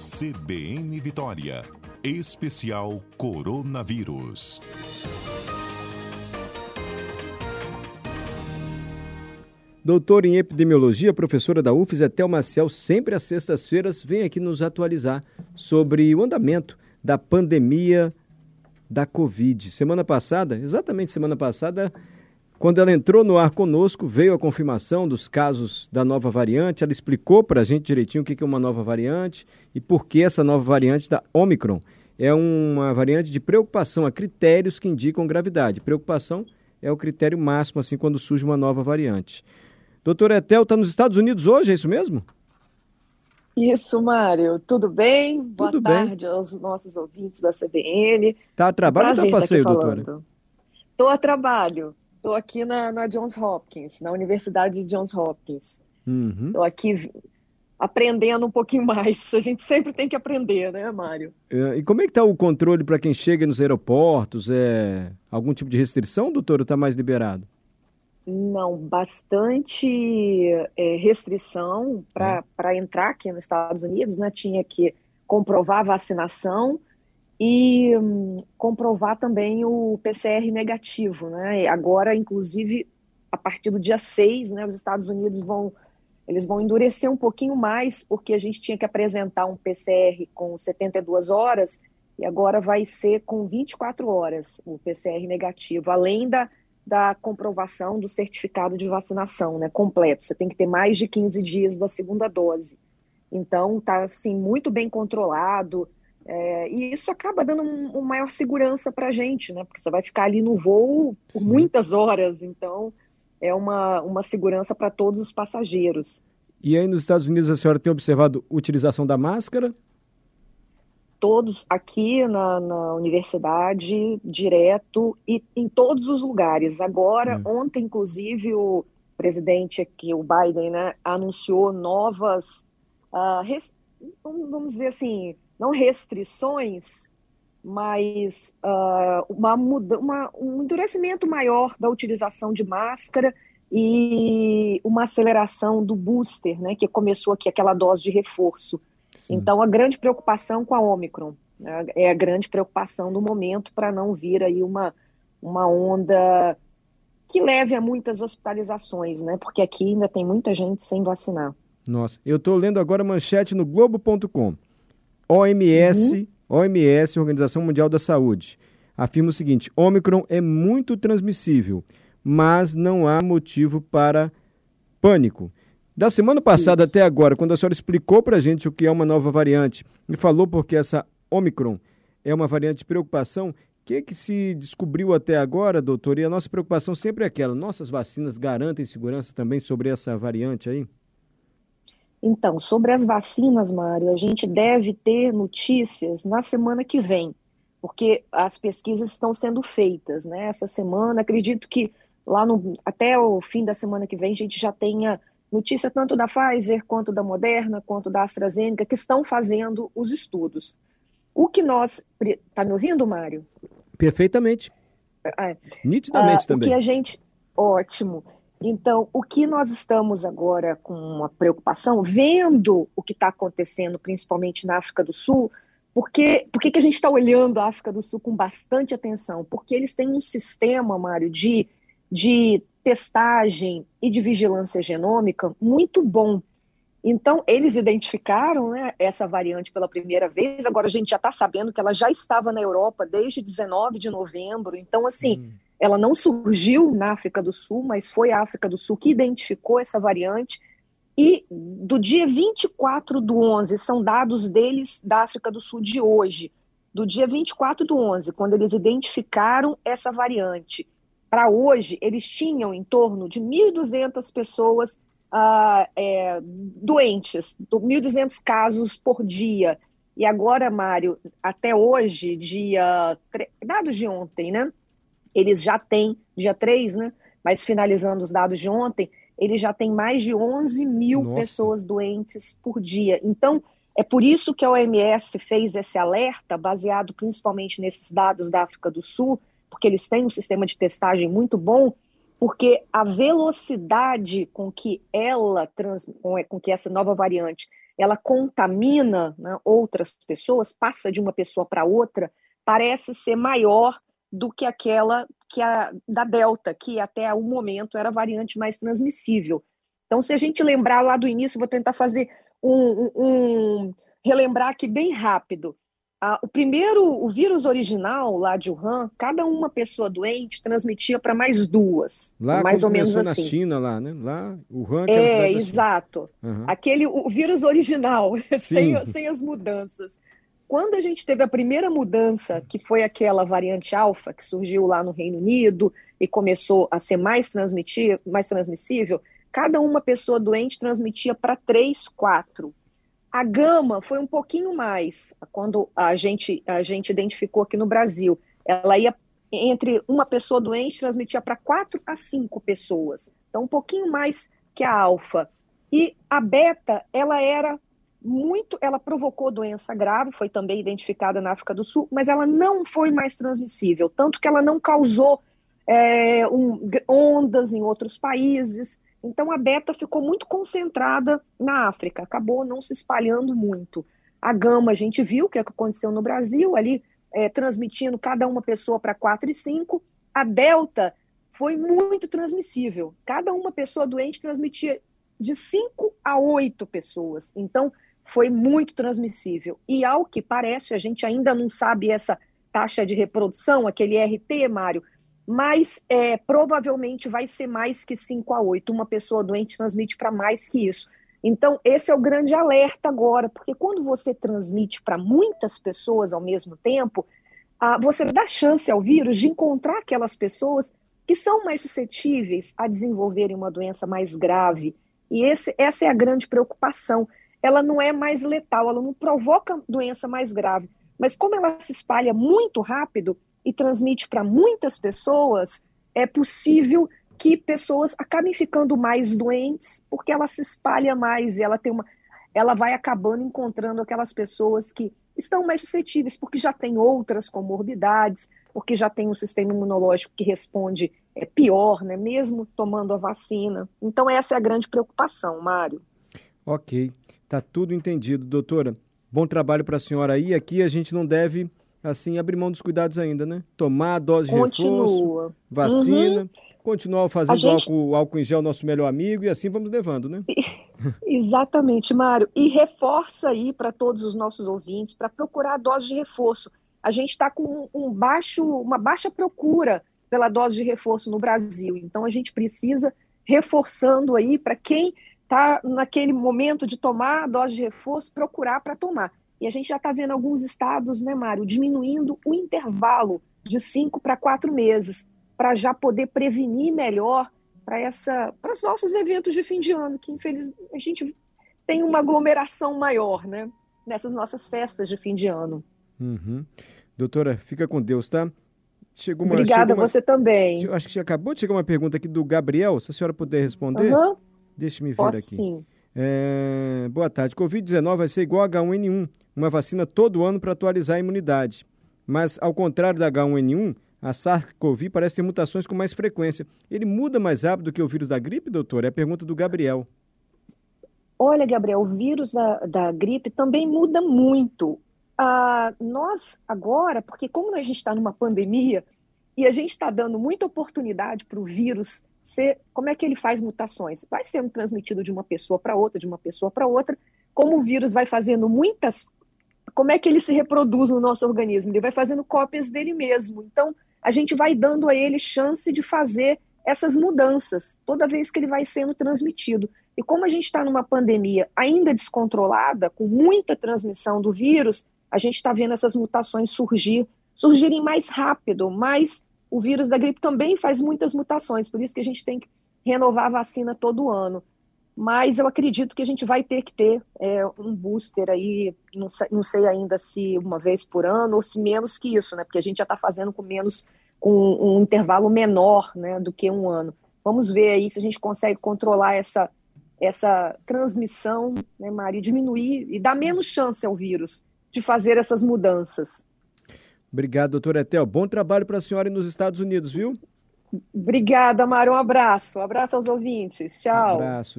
CBN Vitória. Especial Coronavírus. Doutor em epidemiologia, professora da UFES, Etel Maciel, sempre às sextas-feiras, vem aqui nos atualizar sobre o andamento da pandemia da Covid. Semana passada, exatamente semana passada, quando ela entrou no ar conosco, veio a confirmação dos casos da nova variante. Ela explicou para a gente direitinho o que é uma nova variante e por que essa nova variante da Omicron é uma variante de preocupação a critérios que indicam gravidade. Preocupação é o critério máximo, assim, quando surge uma nova variante. Doutor Etel está nos Estados Unidos hoje, é isso mesmo? Isso, Mário. Tudo bem? Tudo Boa bem. tarde aos nossos ouvintes da CBN. Está a trabalho ou está a passeio, doutora? Estou a trabalho. Estou aqui na, na, Johns Hopkins, na Universidade de Johns Hopkins. Estou uhum. aqui aprendendo um pouquinho mais. A gente sempre tem que aprender, né, Mário? É, e como é que está o controle para quem chega nos aeroportos? É algum tipo de restrição, doutor, ou está mais liberado? Não, bastante é, restrição para é. entrar aqui nos Estados Unidos, né? Tinha que comprovar a vacinação e hum, comprovar também o PCR negativo, né? Agora, inclusive, a partir do dia 6, né, os Estados Unidos vão eles vão endurecer um pouquinho mais, porque a gente tinha que apresentar um PCR com 72 horas e agora vai ser com 24 horas o PCR negativo, além da da comprovação do certificado de vacinação, né, completo. Você tem que ter mais de 15 dias da segunda dose. Então, está assim, muito bem controlado, é, e isso acaba dando um, uma maior segurança para a gente, né, porque você vai ficar ali no voo por Sim. muitas horas, então é uma, uma segurança para todos os passageiros. E aí nos Estados Unidos a senhora tem observado utilização da máscara? todos aqui na, na, universidade, direto e em todos os lugares. Agora, hum. ontem, inclusive, o presidente aqui, o Biden, né, anunciou novas, uh, vamos dizer assim, não restrições, mas uh, uma, uma, um endurecimento maior da utilização de máscara e uma aceleração do booster, né, que começou aqui aquela dose de reforço. Sim. Então, a grande preocupação com a Omicron né, é a grande preocupação do momento para não vir aí uma, uma onda que leve a muitas hospitalizações, né? Porque aqui ainda tem muita gente sem vacinar. Nossa, eu estou lendo agora a manchete no Globo.com. OMS, uhum. OMS, Organização Mundial da Saúde, afirma o seguinte: Omicron é muito transmissível, mas não há motivo para pânico. Da semana passada Isso. até agora, quando a senhora explicou para a gente o que é uma nova variante e falou porque essa Omicron é uma variante de preocupação, o que, que se descobriu até agora, doutor? E a nossa preocupação sempre é aquela: nossas vacinas garantem segurança também sobre essa variante aí? Então, sobre as vacinas, Mário, a gente deve ter notícias na semana que vem, porque as pesquisas estão sendo feitas, né? Essa semana, acredito que lá no, até o fim da semana que vem a gente já tenha notícia tanto da Pfizer quanto da Moderna, quanto da AstraZeneca, que estão fazendo os estudos. O que nós. Está me ouvindo, Mário? Perfeitamente. É, Nitidamente ah, também. O que a gente. Ótimo. Então, o que nós estamos agora com uma preocupação, vendo o que está acontecendo, principalmente na África do Sul, porque, por que a gente está olhando a África do Sul com bastante atenção? Porque eles têm um sistema, Mário, de, de testagem e de vigilância genômica muito bom. Então, eles identificaram né, essa variante pela primeira vez. Agora, a gente já está sabendo que ela já estava na Europa desde 19 de novembro. Então, assim, hum. Ela não surgiu na África do Sul, mas foi a África do Sul que identificou essa variante. E do dia 24 do 11, são dados deles da África do Sul de hoje, do dia 24 do 11, quando eles identificaram essa variante para hoje, eles tinham em torno de 1.200 pessoas uh, é, doentes, 1.200 casos por dia. E agora, Mário, até hoje, dia. dados de ontem, né? Eles já têm, dia 3, né? Mas finalizando os dados de ontem, eles já têm mais de 11 mil Nossa. pessoas doentes por dia. Então, é por isso que a OMS fez esse alerta, baseado principalmente nesses dados da África do Sul, porque eles têm um sistema de testagem muito bom, porque a velocidade com que ela, trans, com que essa nova variante, ela contamina né, outras pessoas, passa de uma pessoa para outra, parece ser maior do que aquela que a da Delta, que até o momento era a variante mais transmissível. Então, se a gente lembrar lá do início, vou tentar fazer um, um, um relembrar aqui bem rápido. Ah, o primeiro, o vírus original lá de Wuhan, cada uma pessoa doente transmitia para mais duas. Lá mais ou menos na assim. China, lá, né? Lá, Wuhan, que é, é exato. Uhum. Aquele, o vírus original, sem, sem as mudanças. Quando a gente teve a primeira mudança, que foi aquela variante alfa, que surgiu lá no Reino Unido e começou a ser mais, mais transmissível, cada uma pessoa doente transmitia para três, quatro. A gama foi um pouquinho mais, quando a gente, a gente identificou aqui no Brasil. Ela ia entre uma pessoa doente, transmitia para quatro a cinco pessoas. Então, um pouquinho mais que a alfa. E a beta, ela era muito, ela provocou doença grave, foi também identificada na África do Sul, mas ela não foi mais transmissível, tanto que ela não causou é, um, ondas em outros países. Então a beta ficou muito concentrada na África, acabou não se espalhando muito. A gama a gente viu o que aconteceu no Brasil, ali é, transmitindo cada uma pessoa para 4 e 5. A delta foi muito transmissível. Cada uma pessoa doente transmitia de 5 a 8 pessoas. Então, foi muito transmissível. E ao que parece, a gente ainda não sabe essa taxa de reprodução, aquele RT, Mário, mas é, provavelmente vai ser mais que 5 a 8. Uma pessoa doente transmite para mais que isso. Então, esse é o grande alerta agora, porque quando você transmite para muitas pessoas ao mesmo tempo, ah, você dá chance ao vírus de encontrar aquelas pessoas que são mais suscetíveis a desenvolverem uma doença mais grave. E esse, essa é a grande preocupação ela não é mais letal, ela não provoca doença mais grave. Mas como ela se espalha muito rápido e transmite para muitas pessoas, é possível que pessoas acabem ficando mais doentes porque ela se espalha mais e ela tem uma ela vai acabando encontrando aquelas pessoas que estão mais suscetíveis porque já tem outras comorbidades, porque já tem um sistema imunológico que responde é, pior, né, mesmo tomando a vacina. Então essa é a grande preocupação, Mário. OK. Tá tudo entendido, doutora. Bom trabalho para a senhora aí. Aqui a gente não deve, assim, abrir mão dos cuidados ainda, né? Tomar a dose Continua. de reforço, vacina, uhum. continuar fazendo gente... álcool, álcool em gel nosso melhor amigo e assim vamos levando, né? Exatamente, Mário. E reforça aí para todos os nossos ouvintes para procurar a dose de reforço. A gente está com um baixo, uma baixa procura pela dose de reforço no Brasil. Então a gente precisa reforçando aí para quem está naquele momento de tomar a dose de reforço, procurar para tomar. E a gente já está vendo alguns estados, né, Mário, diminuindo o intervalo de cinco para quatro meses, para já poder prevenir melhor para essa para os nossos eventos de fim de ano, que infelizmente a gente tem uma aglomeração maior, né? Nessas nossas festas de fim de ano. Uhum. Doutora, fica com Deus, tá? Chegou uma, Obrigada, uma, você também. Acho que acabou de chegar uma pergunta aqui do Gabriel, se a senhora puder responder. Uhum. Deixa-me ver Posso, aqui. Sim. É... Boa tarde. Covid-19 vai ser igual a H1N1, uma vacina todo ano para atualizar a imunidade. Mas, ao contrário da H1N1, a SARS-CoV parece ter mutações com mais frequência. Ele muda mais rápido que o vírus da gripe, doutor? É a pergunta do Gabriel. Olha, Gabriel, o vírus da, da gripe também muda muito. Ah, nós, agora, porque como a gente está numa pandemia e a gente está dando muita oportunidade para o vírus ser, como é que ele faz mutações? Vai sendo transmitido de uma pessoa para outra, de uma pessoa para outra. Como o vírus vai fazendo muitas, como é que ele se reproduz no nosso organismo? Ele vai fazendo cópias dele mesmo. Então, a gente vai dando a ele chance de fazer essas mudanças toda vez que ele vai sendo transmitido. E como a gente está numa pandemia ainda descontrolada, com muita transmissão do vírus, a gente está vendo essas mutações surgir, surgirem mais rápido, mais o vírus da gripe também faz muitas mutações, por isso que a gente tem que renovar a vacina todo ano. Mas eu acredito que a gente vai ter que ter é, um booster aí, não sei, não sei, ainda se uma vez por ano ou se menos que isso, né? Porque a gente já está fazendo com menos, com um intervalo menor, né, do que um ano. Vamos ver aí se a gente consegue controlar essa essa transmissão, né, Mari, diminuir e dar menos chance ao vírus de fazer essas mudanças. Obrigado, doutor Etel. Bom trabalho para a senhora nos Estados Unidos, viu? Obrigada, Mário. Um abraço. Um abraço aos ouvintes. Tchau. Um abraço.